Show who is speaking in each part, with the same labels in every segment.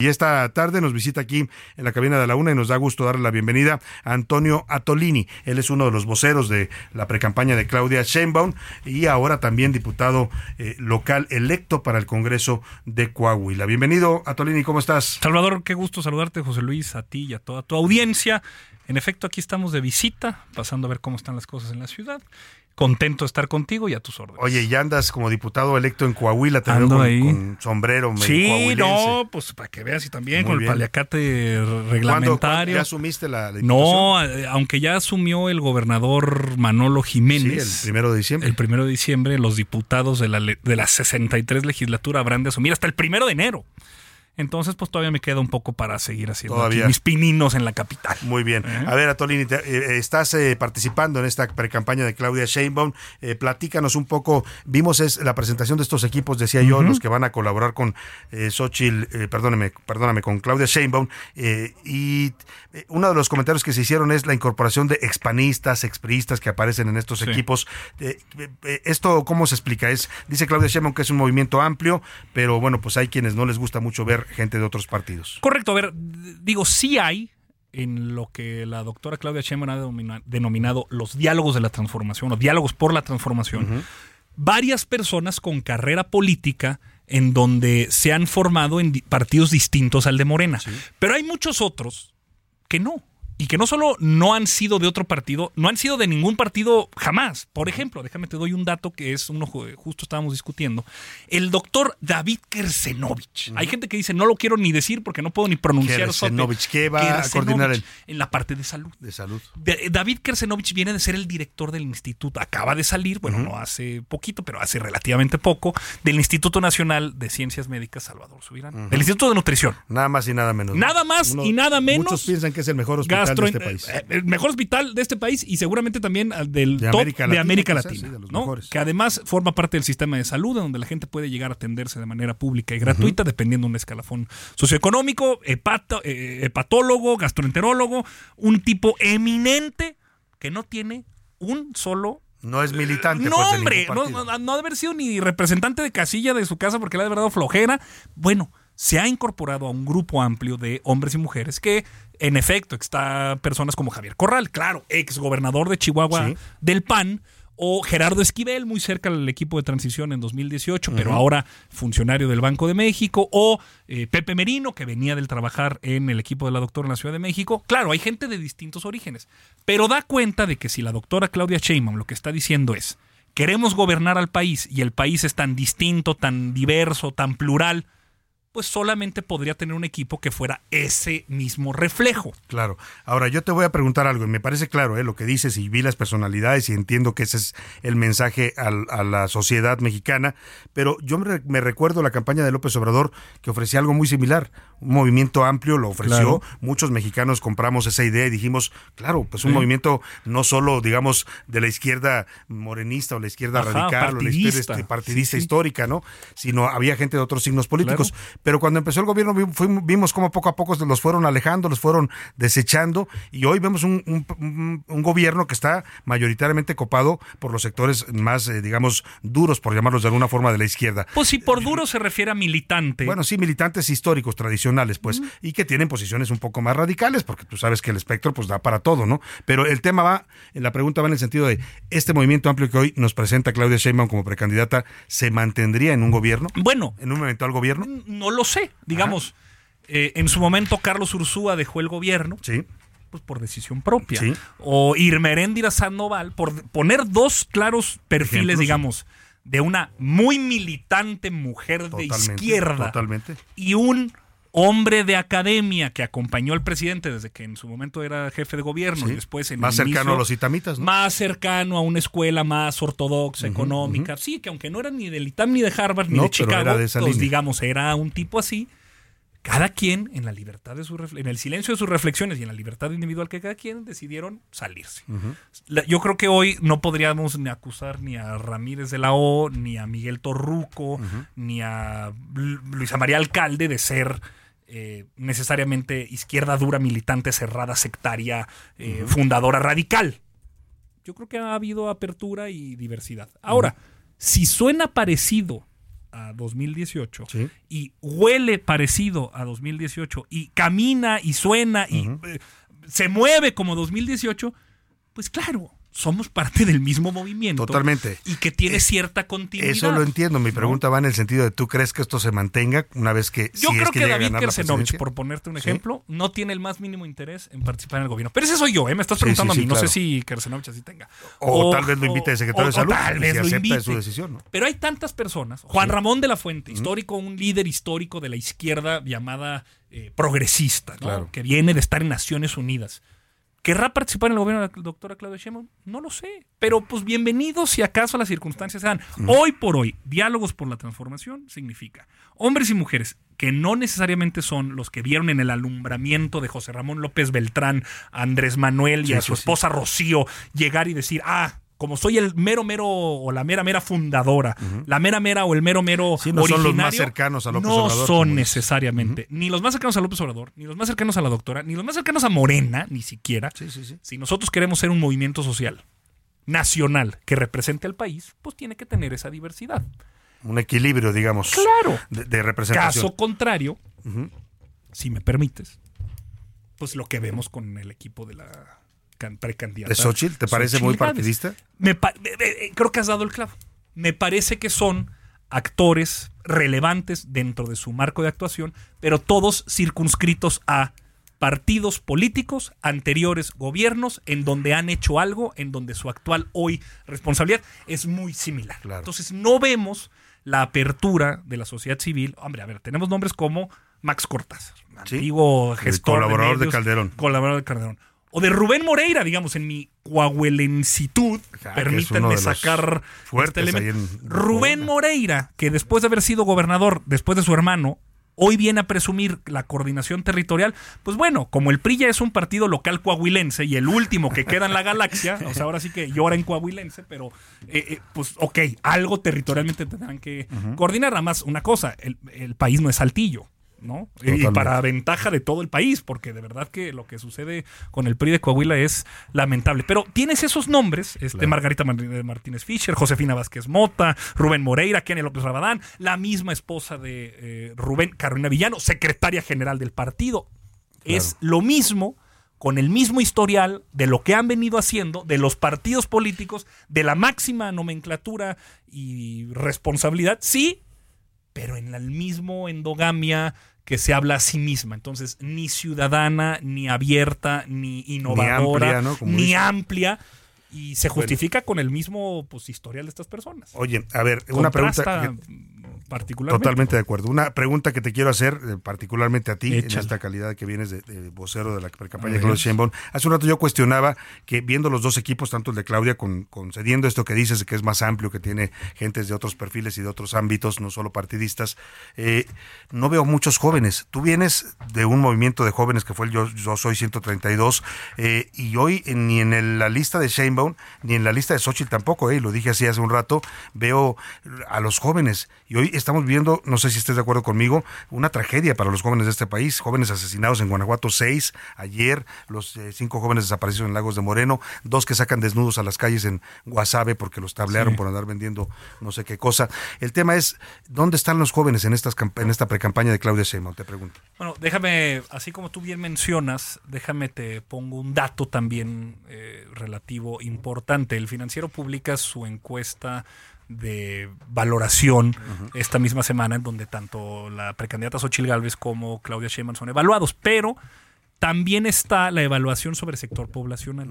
Speaker 1: Y esta tarde nos visita aquí en la cabina de la UNA y nos da gusto darle la bienvenida a Antonio Atolini. Él es uno de los voceros de la precampaña de Claudia Sheinbaum y ahora también diputado eh, local electo para el Congreso de Coahuila. Bienvenido, Atolini, ¿cómo estás?
Speaker 2: Salvador, qué gusto saludarte, José Luis, a ti y a toda tu audiencia. En efecto, aquí estamos de visita, pasando a ver cómo están las cosas en la ciudad. Contento de estar contigo y a tus órdenes.
Speaker 1: Oye, ya andas como diputado electo en Coahuila, te
Speaker 2: Ando
Speaker 1: con,
Speaker 2: ahí.
Speaker 1: con sombrero medio
Speaker 2: Sí, no, pues para que veas y también
Speaker 1: Muy
Speaker 2: con
Speaker 1: bien.
Speaker 2: el paliacate
Speaker 1: ¿Cuándo-
Speaker 2: reglamentario.
Speaker 1: cuándo ¿Ya asumiste la, la
Speaker 2: no, aunque ya asumió el gobernador Manolo
Speaker 1: Sí,
Speaker 2: Jiménez.
Speaker 1: el primero de diciembre.
Speaker 2: el primero de diciembre, los diputados de la, de la 63 legislatura habrán de asumir hasta el primero de enero. Entonces, pues todavía me queda un poco para seguir haciendo aquí mis pininos en la capital.
Speaker 1: Muy bien.
Speaker 2: ¿Eh?
Speaker 1: A ver, Atolini, te- eh, estás eh, participando en esta precampaña de Claudia Sheinbaum. Platícanos un poco. Vimos es la presentación de estos equipos, decía yo, los que van a colaborar con Xochitl, perdóname, perdóname, con Claudia Sheinbaum. y uno de los comentarios que se hicieron es la incorporación de expanistas, expriistas que aparecen en estos
Speaker 2: Sí.
Speaker 1: equipos. ¿Esto cómo se explica? Es, dice Claudia Sheinbaum que es un movimiento amplio, pero bueno, pues hay quienes no les gusta mucho ver gente de otros partidos.
Speaker 2: Correcto, a ver, digo, sí hay en lo que la doctora Claudia Sheinbaum ha denomina- denominado los diálogos de la transformación o diálogos por la transformación, varias personas con carrera política en donde se han formado en partidos distintos al de Morena. Pero hay muchos otros que no. Y que no solo no han sido de otro partido, no han sido de ningún partido jamás. Por ejemplo, déjame te doy un dato que es uno ju- justo estábamos discutiendo. El doctor David Kersenovich. Hay gente que dice, no lo quiero ni decir porque no puedo ni pronunciar. sote".
Speaker 1: Kersenovich, ¿qué va a coordinar él?
Speaker 2: En la parte de salud.
Speaker 1: De salud.
Speaker 2: De- David Kersenovich viene de ser el director del instituto. Acaba de salir, bueno, no hace poquito, pero hace relativamente poco, del Instituto Nacional de Ciencias Médicas Salvador Subirán. Del Instituto de Nutrición.
Speaker 1: Nada más y nada menos.
Speaker 2: Nada más y nada menos.
Speaker 1: Muchos piensan que es el mejor hospital
Speaker 2: Gastro-
Speaker 1: de este
Speaker 2: eh, el mejor hospital de este país y seguramente también del
Speaker 1: De
Speaker 2: top
Speaker 1: América
Speaker 2: de
Speaker 1: Latina,
Speaker 2: América Latina,
Speaker 1: sí, de
Speaker 2: ¿no?
Speaker 1: mejores.
Speaker 2: que además forma parte del sistema de salud, donde la gente puede llegar a atenderse de manera pública y gratuita, dependiendo de un escalafón socioeconómico, hepato- eh, hepatólogo, gastroenterólogo, un tipo eminente que no tiene un solo
Speaker 1: no es militante.
Speaker 2: no,
Speaker 1: pues,
Speaker 2: hombre, no, no, no ha de haber sido ni representante de casilla de su casa porque le ha de verdad flojera. Bueno, se ha incorporado a un grupo amplio de hombres y mujeres que, en efecto, está personas como Javier Corral, claro, ex gobernador de Chihuahua
Speaker 1: Sí.
Speaker 2: del PAN, o Gerardo Esquivel, muy cerca del equipo de transición en 2018, pero ahora funcionario del Banco de México, o eh, Pepe Merino, que venía del trabajar en el equipo de la doctora en la Ciudad de México. Claro, hay gente de distintos orígenes, pero da cuenta de que si la doctora Claudia Sheinbaum lo que está diciendo es, queremos gobernar al país y el país es tan distinto, tan diverso, tan plural, pues solamente podría tener un equipo que fuera ese mismo reflejo.
Speaker 1: Claro. Ahora, yo te voy a preguntar algo, y me parece claro ¿eh? lo que dices, y vi las personalidades, y entiendo que ese es el mensaje al- a la sociedad mexicana, pero yo me, re- me recuerdo la campaña de López Obrador que ofrecía algo muy similar, un movimiento amplio lo ofreció,
Speaker 2: Claro.
Speaker 1: muchos mexicanos compramos esa idea y dijimos, claro, pues un
Speaker 2: Sí.
Speaker 1: movimiento no solo, digamos, de la izquierda morenista o la izquierda
Speaker 2: Ajá,
Speaker 1: radical o la izquierda
Speaker 2: partidista.
Speaker 1: este, partidista
Speaker 2: Sí, sí.
Speaker 1: histórica, ¿no? Sino había gente de otros signos políticos. Pero cuando empezó el gobierno vimos cómo poco a poco los fueron alejando, los fueron desechando y hoy vemos un, un- un- gobierno que está mayoritariamente copado por los sectores más, eh, digamos, duros, por llamarlos de alguna forma, de la izquierda.
Speaker 2: Pues si por duro se refiere a militante.
Speaker 1: Bueno, sí, militantes históricos, tradicionales, pues, y que tienen posiciones un poco más radicales, porque tú sabes que el espectro, pues, da para todo, ¿no? Pero el tema va, la pregunta va en el sentido de, ¿este movimiento amplio que hoy nos presenta Claudia Sheinbaum como precandidata, ¿se mantendría en un gobierno?
Speaker 2: bueno,
Speaker 1: ¿En un eventual gobierno?
Speaker 2: no lo sé. Digamos, eh, en su momento Carlos Ursúa dejó el gobierno
Speaker 1: Sí.
Speaker 2: pues, por decisión propia.
Speaker 1: Sí.
Speaker 2: O Irmeréndira Sandoval, por poner dos claros perfiles,
Speaker 1: Ejemplos.
Speaker 2: digamos, de una muy militante mujer de izquierda
Speaker 1: totalmente.
Speaker 2: y un hombre de academia que acompañó al presidente desde que en su momento era jefe de gobierno
Speaker 1: Sí.
Speaker 2: y después en
Speaker 1: Más
Speaker 2: el
Speaker 1: cercano
Speaker 2: inicio-
Speaker 1: a los itamitas, ¿no?
Speaker 2: más cercano a una escuela más ortodoxa, económica. Sí, que aunque no era ni del ITAM ni de Harvard ni de Chicago,
Speaker 1: de
Speaker 2: pues, digamos, era un tipo así. Cada quien, en la libertad de su en el silencio de sus reflexiones y en la libertad individual que cada quien decidieron salirse. La- yo creo que hoy no podríamos ni acusar ni a Ramírez de la O, ni a Miguel Torruco, ni a Lu- Luisa María Alcalde de ser eh, necesariamente izquierda dura, militante, cerrada, sectaria, eh, fundadora radical. Yo creo que ha habido apertura y diversidad. Ahora, si suena parecido a 2018
Speaker 1: Sí.
Speaker 2: y huele parecido a 2018 y camina y suena y eh, se mueve como 2018, pues claro, somos parte del mismo movimiento.
Speaker 1: Totalmente.
Speaker 2: Y que tiene
Speaker 1: Eh,
Speaker 2: cierta continuidad.
Speaker 1: Eso lo entiendo. Mi
Speaker 2: ¿no?
Speaker 1: pregunta va en el sentido de ¿tú crees que esto se mantenga una vez que
Speaker 2: Yo
Speaker 1: si es
Speaker 2: creo
Speaker 1: que,
Speaker 2: que,
Speaker 1: a
Speaker 2: David Kersenovich, por ponerte un
Speaker 1: Sí.
Speaker 2: ejemplo, no tiene el más mínimo interés en participar en el gobierno. Pero ese soy yo, ¿eh? Me estás preguntando
Speaker 1: sí,
Speaker 2: a mí. No sé si Kersenovich así tenga.
Speaker 1: O, tal vez lo invite de secretario
Speaker 2: o-
Speaker 1: de salud
Speaker 2: o tal
Speaker 1: y
Speaker 2: vez
Speaker 1: si
Speaker 2: lo
Speaker 1: acepta
Speaker 2: invite.
Speaker 1: su decisión. ¿no?
Speaker 2: Pero hay tantas personas. Juan Ramón de la Fuente, histórico, un líder histórico de la izquierda llamada eh, progresista, ¿no?
Speaker 1: Claro.
Speaker 2: que viene de estar en Naciones Unidas. ¿Querrá participar en el gobierno de la doctora Claudia Sheinbaum? No lo sé. Pero pues bienvenidos si acaso las circunstancias se dan. Hoy por hoy, diálogos por la transformación significa hombres y mujeres que no necesariamente son los que vieron en el alumbramiento de José Ramón López Beltrán, a Andrés Manuel y
Speaker 1: Sí,
Speaker 2: a su
Speaker 1: sí.
Speaker 2: esposa Rocío llegar y decir, ah, como soy el mero mero o la mera mera fundadora, la mera mera o el mero mero
Speaker 1: Sí, no son los más cercanos a López
Speaker 2: no
Speaker 1: Obrador,
Speaker 2: son
Speaker 1: como dices.
Speaker 2: necesariamente ni los más cercanos a López Obrador, ni los más cercanos a la doctora, ni los más cercanos a Morena, ni siquiera.
Speaker 1: Sí, sí, sí.
Speaker 2: Si nosotros queremos ser un movimiento social nacional que represente al país, pues tiene que tener esa diversidad.
Speaker 1: Un equilibrio, digamos,
Speaker 2: Claro.
Speaker 1: de, de representación.
Speaker 2: Caso contrario, si me permites, pues lo que vemos con el equipo de la precandidata.
Speaker 1: ¿De Xochitl? ¿Te parece muy
Speaker 2: Xochitl
Speaker 1: partidista?
Speaker 2: Me pa- eh, eh, creo que has dado el clavo. Me parece que son actores relevantes dentro de su marco de actuación, pero todos circunscritos a partidos políticos, anteriores gobiernos, en donde han hecho algo, en donde su actual hoy responsabilidad es muy similar.
Speaker 1: Claro.
Speaker 2: Entonces no vemos la apertura de la sociedad civil. Hombre, a ver, tenemos nombres como Max Cortázar,
Speaker 1: Sí.
Speaker 2: antiguo
Speaker 1: El
Speaker 2: gestor
Speaker 1: colaborador de
Speaker 2: medios,
Speaker 1: Calderón.
Speaker 2: Colaborador de Calderón. O de Rubén Moreira, digamos, en mi
Speaker 1: Ah, es
Speaker 2: permítanme sacar este elemento.
Speaker 1: en-
Speaker 2: Rubén Moreira, que después de haber sido gobernador, después de su hermano, hoy viene a presumir la coordinación territorial, pues bueno, como el PRI ya es un partido local coahuilense y el último que queda en la galaxia, o sea, ahora sí que llora en coahuilense, pero eh, eh, pues ok, algo territorialmente tendrán que coordinar. Además, una cosa, el, el país no es saltillo. ¿No? Y para ventaja de todo el país, porque de verdad que lo que sucede con el PRI de Coahuila es lamentable. Pero tienes esos nombres, este
Speaker 1: Claro.
Speaker 2: Margarita Mar- Martínez Fischer, Josefina Vázquez Mota, Rubén Moreira, Kenia López Rabadán, la misma esposa de eh, Rubén, Carolina Villano, secretaria general del partido. Es lo mismo con el mismo historial de lo que han venido haciendo, de los partidos políticos, de la máxima nomenclatura y responsabilidad, sí, pero en el mismo endogamia que se habla a sí misma. Entonces, ni ciudadana, ni abierta, ni innovadora,
Speaker 1: amplia, ¿no? Como
Speaker 2: ni amplia. Y se justifica con el mismo pues, historial de estas personas.
Speaker 1: Oye, a ver, una pregunta.
Speaker 2: Contrasta particularmente.
Speaker 1: Totalmente de acuerdo. Una pregunta que te quiero hacer, eh, particularmente a ti, en esta calidad que vienes de, de vocero de la campaña de
Speaker 2: ver.
Speaker 1: Claudia Sheinbaum. Hace un rato yo cuestionaba que viendo los dos equipos, tanto el de Claudia, con, concediendo esto que dices, que es más amplio, que tiene gentes de otros perfiles y de otros ámbitos, no solo partidistas, eh, no veo muchos jóvenes. Tú vienes de un movimiento de jóvenes que fue el Yo, Yo Soy 132, eh, y hoy en- ni en el- la lista de Sheinbaum, ni en la lista de Xochitl tampoco, eh, lo dije así hace un rato, veo a los jóvenes. Y hoy estamos viendo, no sé si estés de acuerdo conmigo, una tragedia para los jóvenes de este país. Jóvenes asesinados en Guanajuato, seis ayer, los eh, cinco jóvenes desaparecidos en Lagos de Moreno, dos que sacan desnudos a las calles en Guasave porque los tablearon
Speaker 2: Sí.
Speaker 1: por andar vendiendo no sé qué cosa. El tema es, ¿dónde están los jóvenes en, estas, en esta precampaña de Claudia Sheinbaum? Te pregunto.
Speaker 2: Bueno, déjame, así como tú bien mencionas, déjame te pongo un dato también eh, relativo importante. El financiero publica su encuesta de valoración esta misma semana, en donde tanto la precandidata Xochitl Gálvez como Claudia Sheinbaum son evaluados, pero también está la evaluación sobre sector poblacional.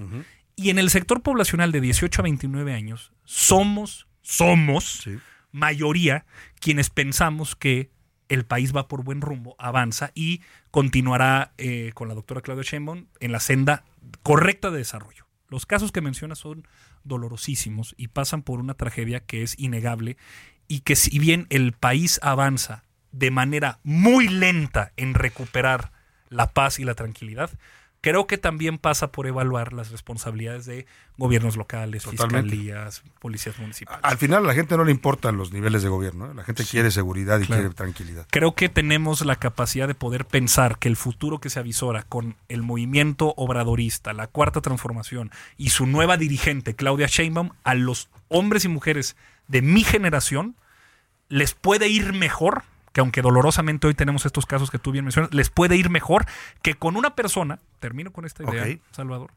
Speaker 2: Y en el sector poblacional de 18 a 29 años, somos, somos
Speaker 1: Sí.
Speaker 2: mayoría quienes pensamos que el país va por buen rumbo, avanza y continuará eh, con la doctora Claudia Sheinbaum en la senda correcta de desarrollo. Los casos que menciona son dolorosísimos y pasan por una tragedia que es innegable y que si bien el país avanza de manera muy lenta en recuperar la paz y la tranquilidad, creo que también pasa por evaluar las responsabilidades de gobiernos locales,
Speaker 1: Totalmente.
Speaker 2: fiscalías, policías municipales.
Speaker 1: Al final a la gente no le importan los niveles de gobierno, ¿eh? la gente quiere seguridad y
Speaker 2: claro.
Speaker 1: quiere tranquilidad.
Speaker 2: Creo que tenemos la capacidad de poder pensar que el futuro que se avisora con el movimiento obradorista, la cuarta transformación y su nueva dirigente, Claudia Sheinbaum, a los hombres y mujeres de mi generación les puede ir mejor, que aunque dolorosamente hoy tenemos estos casos que tú bien mencionas, les puede ir mejor que con una persona, termino con esta idea. Salvador,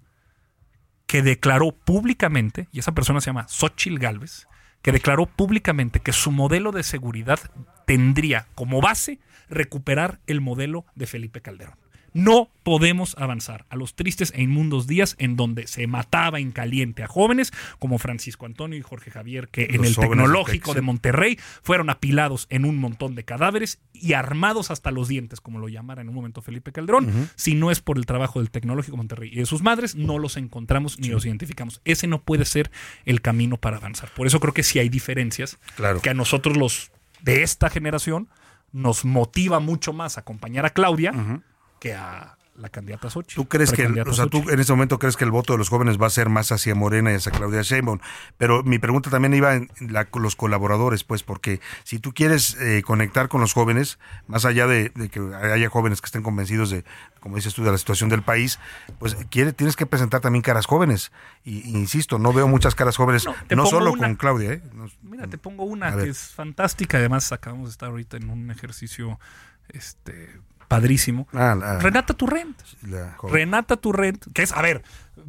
Speaker 2: que declaró públicamente, y esa persona se llama Xochil Gálvez, que declaró públicamente que su modelo de seguridad tendría como base recuperar el modelo de Felipe Calderón. No podemos avanzar a los tristes e inmundos días en donde se mataba en caliente a jóvenes como Francisco Antonio y Jorge Javier, que en el tecnológico
Speaker 1: de
Speaker 2: Monterrey fueron apilados en un montón de cadáveres y armados hasta los dientes, como lo llamara en un momento Felipe Calderón. Si no es por el trabajo del tecnológico Monterrey y de sus madres, no los encontramos ni los identificamos. Ese no puede ser el camino para avanzar. Por eso creo que sí hay diferencias
Speaker 1: Claro.
Speaker 2: que a nosotros los de esta generación nos motiva mucho más acompañar a Claudia que a la candidata Xochitl.
Speaker 1: ¿Tú crees que, o sea, tú en este momento crees que el voto de los jóvenes va a ser más hacia Morena y hacia Claudia Sheinbaum? Pero mi pregunta también iba en la- con los colaboradores, pues, porque si tú quieres eh, conectar con los jóvenes, más allá de, de que haya jóvenes que estén convencidos de, como dices tú, de la situación del país, pues quiere, tienes que presentar también caras jóvenes. Y, y insisto, no veo muchas caras jóvenes,
Speaker 2: No,
Speaker 1: solo
Speaker 2: una.
Speaker 1: con Claudia, ¿eh?
Speaker 2: Mira, te pongo una que es fantástica. Además, acabamos de estar ahorita en un ejercicio este, padrísimo.
Speaker 1: Ah, la-
Speaker 2: Renata Turrent.
Speaker 1: la.
Speaker 2: Renata Turrent, que es, a ver,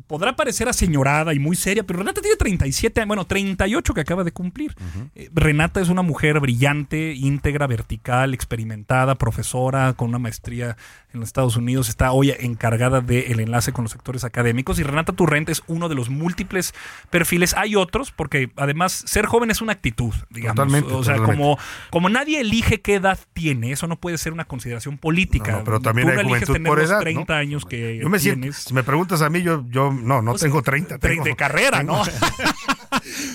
Speaker 2: podrá parecer aseñorada y muy seria, pero Renata tiene 37 años, bueno, 38 que acaba de cumplir. Eh, Renata es una mujer brillante, íntegra, vertical, experimentada, profesora con una maestría en los Estados Unidos, está hoy encargada del enlace con los sectores académicos y Renata Turrent es uno de los múltiples perfiles. Hay otros, porque además ser joven es una actitud, digamos.
Speaker 1: Totalmente,
Speaker 2: o sea,
Speaker 1: totalmente.
Speaker 2: como, como nadie elige qué edad tiene, eso no puede ser una consideración política.
Speaker 1: No, no, pero también
Speaker 2: Tú
Speaker 1: hay
Speaker 2: no eliges tener
Speaker 1: por
Speaker 2: los
Speaker 1: edad,
Speaker 2: 30
Speaker 1: ¿no?
Speaker 2: años que
Speaker 1: Yo me siento,
Speaker 2: tienes.
Speaker 1: si me preguntas a mí, yo, yo no, no
Speaker 2: Pues,
Speaker 1: tengo 30.
Speaker 2: de-
Speaker 1: tengo-
Speaker 2: de carrera, ¿no?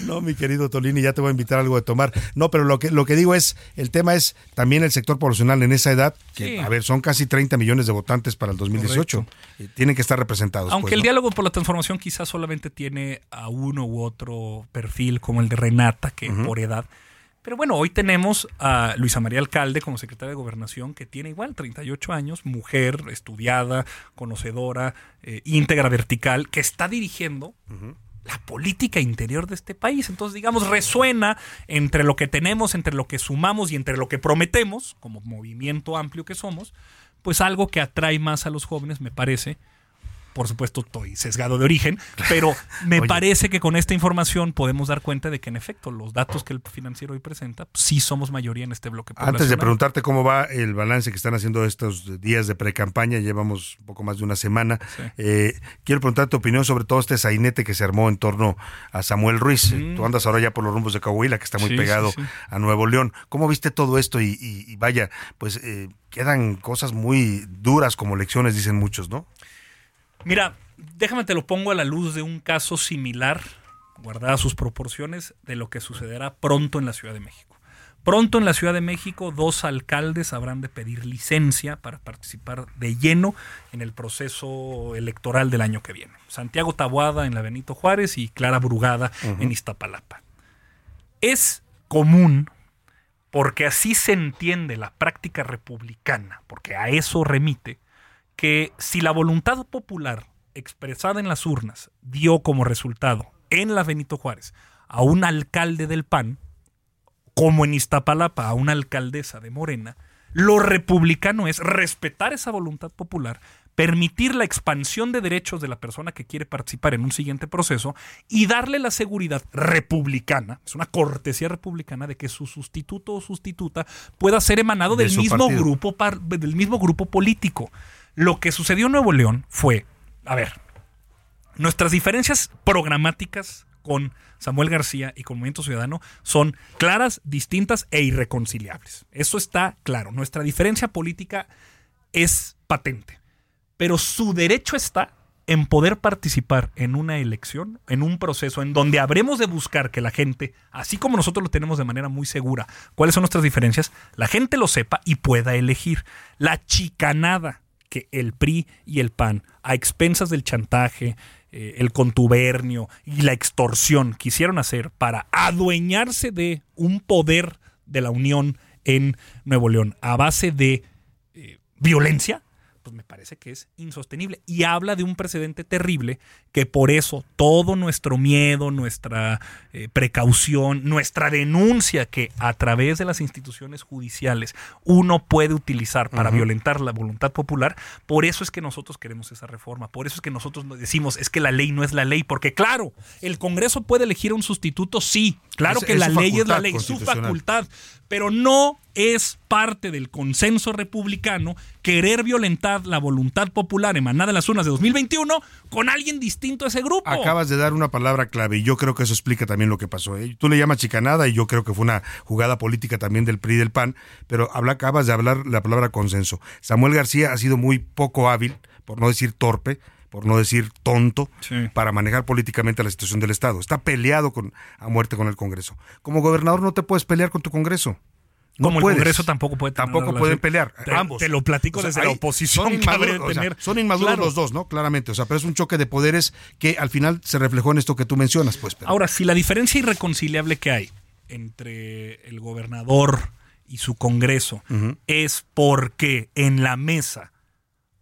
Speaker 1: No, mi querido Tolini, ya te voy a invitar algo de tomar. No, pero lo que, lo que digo es, el tema es también el sector poblacional en esa edad, que,
Speaker 2: Sí.
Speaker 1: a ver, son casi 30 millones de votantes para el 2018. Eh, Tienen que estar representados.
Speaker 2: Aunque
Speaker 1: pues,
Speaker 2: el
Speaker 1: ¿no?
Speaker 2: diálogo por la transformación quizás solamente tiene a uno u otro perfil, como el de Renata, que por edad. Pero bueno, hoy tenemos a Luisa María Alcalde como secretaria de Gobernación, que tiene igual 38 años, mujer, estudiada, conocedora, eh, íntegra, vertical, que está dirigiendo la política interior de este país. Entonces, digamos, resuena entre lo que tenemos, entre lo que sumamos y entre lo que prometemos, como movimiento amplio que somos, pues algo que atrae más a los jóvenes, me parece. Por supuesto, estoy sesgado de origen, pero me
Speaker 1: Oye.
Speaker 2: parece que con esta información podemos dar cuenta de que, en efecto, los datos que el financiero hoy presenta, pues, sí somos mayoría en este bloque
Speaker 1: Antes de preguntarte cómo va el balance que están haciendo estos días de pre-campaña, llevamos un poco más de una semana,
Speaker 2: Sí.
Speaker 1: eh, quiero preguntar tu opinión sobre todo este sainete que se armó en torno a Samuel Ruiz. Eh, Tú andas ahora ya por los rumbos de Coahuila, que está muy
Speaker 2: Mm. Sí,
Speaker 1: pegado
Speaker 2: sí.
Speaker 1: a Nuevo León. ¿Cómo viste todo esto? Y, y- y vaya, pues eh, quedan cosas muy duras como lecciones, dicen muchos, ¿no?
Speaker 2: Mira, déjame te lo pongo a la luz de un caso similar, guardadas sus proporciones, de lo que sucederá pronto en la Ciudad de México. Pronto en la Ciudad de México, dos alcaldes habrán de pedir licencia para participar de lleno en el proceso electoral del año que viene. Santiago Taboada en la Benito Juárez y Clara Brugada en Iztapalapa. Es común, porque así se entiende la práctica republicana, porque a eso remite, que si la voluntad popular expresada en las urnas dio como resultado en la Benito Juárez a un alcalde del PAN, como en Iztapalapa a una alcaldesa de Morena, lo republicano es respetar esa voluntad popular, permitir la expansión de derechos de la persona que quiere participar en un siguiente proceso y darle la seguridad republicana, es una cortesía republicana de que su sustituto o sustituta pueda ser emanado
Speaker 1: De
Speaker 2: del mismo grupo del mismo grupo político. Lo que sucedió en Nuevo León fue, a ver, nuestras diferencias programáticas con Samuel García y con Movimiento Ciudadano son claras, distintas e irreconciliables. Eso está claro. Nuestra diferencia política es patente. Pero su derecho está en poder participar en una elección, en un proceso en donde habremos de buscar que la gente, así como nosotros lo tenemos de manera muy segura, cuáles son nuestras diferencias, la gente lo sepa y pueda elegir. La chicanada que el PRI y el PAN, a expensas del chantaje, eh, el contubernio y la extorsión quisieron hacer para adueñarse de un poder de la Unión en Nuevo León a base de eh, violencia, pues me parece que es insostenible. Y habla de un precedente terrible que por eso todo nuestro miedo, nuestra eh, precaución, nuestra denuncia que a través de las instituciones judiciales uno puede utilizar para violentar la voluntad popular, por eso es que nosotros queremos esa reforma, por eso es que nosotros decimos es que la ley no es la ley, porque claro, el Congreso puede elegir un sustituto, sí, claro que la ley es la ley, su facultad, pero no es parte del consenso republicano querer violentar la voluntad popular emanada de las urnas de 2021 con alguien distinto a ese grupo.
Speaker 1: Acabas de dar una palabra clave y yo creo que eso explica también lo que pasó. ¿eh? Tú le llamas chicanada y yo creo que fue una jugada política también del PRI y del PAN, pero habla, acabas de hablar la palabra consenso. Samuel García ha sido muy poco hábil, por no decir torpe, por no decir tonto, para manejar políticamente la situación del Estado. Está peleado con, a muerte con el Congreso. Como gobernador no te puedes pelear con tu Congreso.
Speaker 2: No Como el Congreso tampoco puede
Speaker 1: Tampoco pueden pelear. ambos.
Speaker 2: Te lo platico desde la oposición.
Speaker 1: Son inmaduros, son inmaduros los dos, ¿no? Claramente. O sea, pero es un choque de poderes que al final se reflejó en esto que tú mencionas, pues.
Speaker 2: Ahora, si la diferencia irreconciliable que hay entre el gobernador y su Congreso es porque en la mesa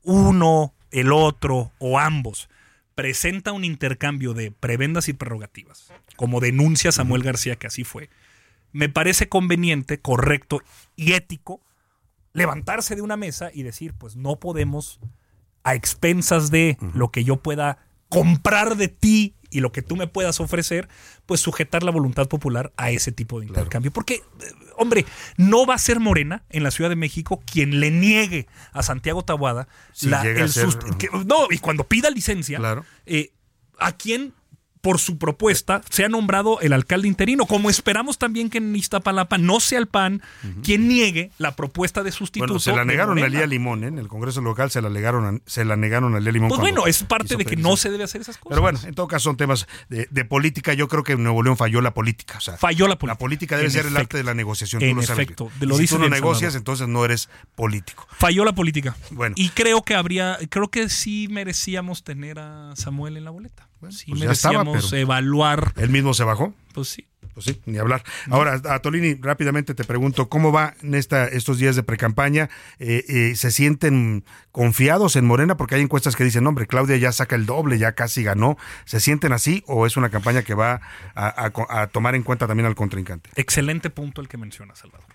Speaker 2: uno, el otro o ambos presenta un intercambio de prebendas y prerrogativas, como denuncia Samuel García que así fue me parece conveniente, correcto y ético levantarse de una mesa y decir, pues no podemos, a expensas de lo que yo pueda comprar de ti y lo que tú me puedas ofrecer, pues sujetar la voluntad popular a ese tipo de intercambio. Porque, eh, hombre, no va a ser Morena en la Ciudad de México quien le niegue a Santiago Tabuada la, el no, y cuando pida licencia, eh, a quien por su propuesta, se ha nombrado el alcalde interino, como esperamos también que en Iztapalapa no sea el PAN quien niegue la propuesta de sustituto. Bueno,
Speaker 1: se la negaron a Lía Limón, ¿eh? en el Congreso local se la, negaron se la negaron a Lía Limón.
Speaker 2: Pues bueno, es parte de que no se debe hacer esas cosas.
Speaker 1: Pero bueno, en todo caso son temas de, política. Yo creo que en Nuevo León falló la política. O sea,
Speaker 2: falló la política.
Speaker 1: La política debe ser el arte de la negociación.
Speaker 2: En efecto,
Speaker 1: lo si tú no negocias, entonces no eres político.
Speaker 2: Falló la política. Bueno. Y creo que habría, creo que sí merecíamos tener a Samuel en la boleta. Bueno, sí pues merecíamos evaluar.
Speaker 1: ¿Él mismo se bajó?
Speaker 2: Pues sí.
Speaker 1: Pues sí, ni hablar. Ahora, a Tolini, rápidamente te pregunto, ¿cómo va en esta, estos días de precampaña? Eh, eh, ¿Se sienten confiados en Morena? Porque hay encuestas que dicen, hombre, Claudia ya saca el doble, ya casi ganó. ¿Se sienten así o es una campaña que va a, tomar en cuenta también al contrincante?
Speaker 2: Excelente punto el que menciona, Salvador.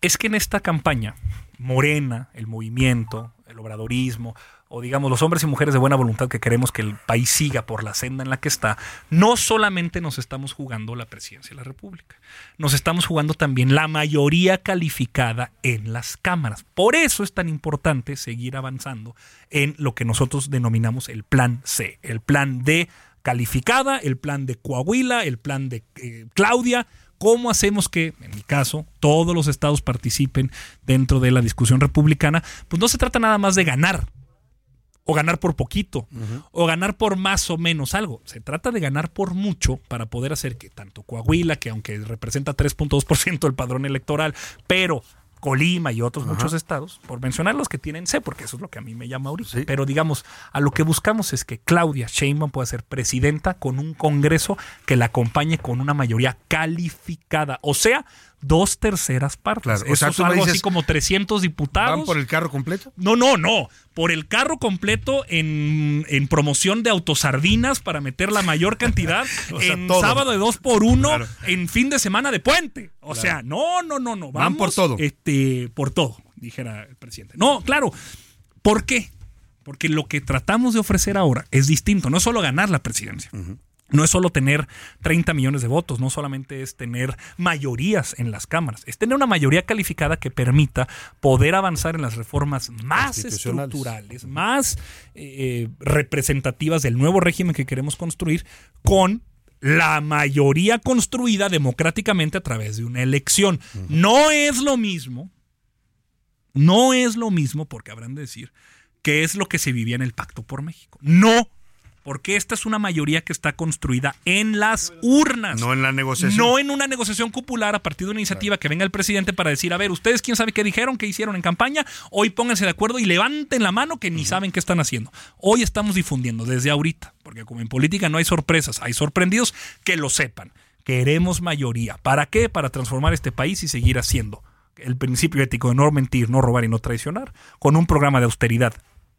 Speaker 2: Es que en esta campaña, Morena, el movimiento, el obradorismo, o digamos los hombres y mujeres de buena voluntad que queremos que el país siga por la senda en la que está, no solamente nos estamos jugando la presidencia de la República, nos estamos jugando también la mayoría calificada en las cámaras. Por eso es tan importante seguir avanzando en lo que nosotros denominamos el plan C, el plan D calificada, el plan de Coahuila, el plan de eh, Claudia, ¿Cómo hacemos que, en mi caso, todos los estados participen dentro de la discusión republicana? Pues no se trata nada más de ganar, o ganar por poquito, o ganar por más o menos algo. Se trata de ganar por mucho para poder hacer que tanto Coahuila, que aunque representa 3.2% del padrón electoral, pero Colima y otros muchos estados, por mencionar los que tienen C, porque eso es lo que a mí me llama ahorita. Pero digamos, a lo que buscamos es que Claudia Sheinbaum pueda ser presidenta con un Congreso que la acompañe con una mayoría calificada. O sea, dos terceras partes. Eso es algo así como 300 diputados.
Speaker 1: ¿Van por el carro completo?
Speaker 2: No, no, no. Por el carro completo en, promoción de autosardinas para meter la mayor cantidad en sábado de dos por uno en fin de semana de puente. O sea, no, no, no, no.
Speaker 1: Van por todo.
Speaker 2: Este, por todo, dijera el presidente. No, claro. ¿Por qué? Porque lo que tratamos de ofrecer ahora es distinto. No es solo ganar la presidencia no es solo tener 30 millones de votos, no solamente es tener mayorías en las cámaras, es tener una mayoría calificada que permita poder avanzar en las reformas más estructurales, más eh, representativas del nuevo régimen que queremos construir con la mayoría construida democráticamente a través de una elección. No es lo mismo, no es lo mismo, porque habrán de decir, que es lo que se vivía en el Pacto por México. No, porque esta es una mayoría que está construida en las urnas.
Speaker 1: No en la negociación.
Speaker 2: No en una negociación popular a partir de una iniciativa que venga el presidente para decir, a ver, ustedes quién sabe qué dijeron, qué hicieron en campaña, hoy pónganse de acuerdo y levanten la mano que ni saben qué están haciendo. Hoy estamos difundiendo desde ahorita, porque como en política no hay sorpresas, hay sorprendidos que lo sepan. Queremos mayoría. ¿Para qué? Para transformar este país y seguir haciendo el principio ético de no mentir, no robar y no traicionar, con un programa de austeridad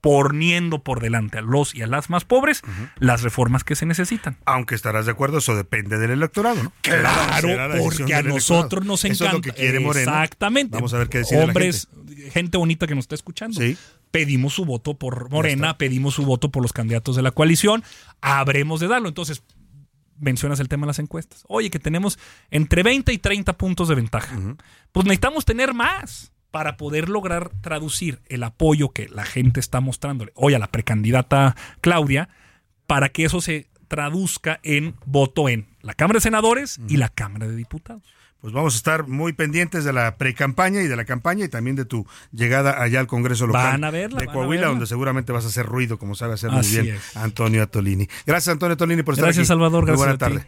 Speaker 2: poniendo por delante a los y a las más pobres las reformas que se necesitan.
Speaker 1: Aunque estarás de acuerdo, eso depende del electorado, ¿no?
Speaker 2: Claro, porque a nosotros nos encanta.
Speaker 1: Eso es lo que quiere Morena.
Speaker 2: Exactamente.
Speaker 1: Vamos a ver qué decir
Speaker 2: Hombres, gente. bonita que nos está escuchando.
Speaker 1: Sí.
Speaker 2: Pedimos su voto por Morena, pedimos su voto por los candidatos de la coalición, habremos de darlo. Entonces, mencionas el tema de las encuestas. Oye, que tenemos entre 20 y 30 puntos de ventaja. Pues necesitamos tener más para poder lograr traducir el apoyo que la gente está mostrándole hoy a la precandidata Claudia, para que eso se traduzca en voto en la Cámara de Senadores y la Cámara de Diputados.
Speaker 1: Pues vamos a estar muy pendientes de la pre-campaña y de la campaña y también de tu llegada allá al Congreso local de Coahuila, donde seguramente vas a hacer ruido, como sabe hacer muy bien Antonio Atolini. Gracias, Antonio Atolini, por estar
Speaker 2: aquí. Gracias, Salvador. Gracias.
Speaker 1: buena tarde.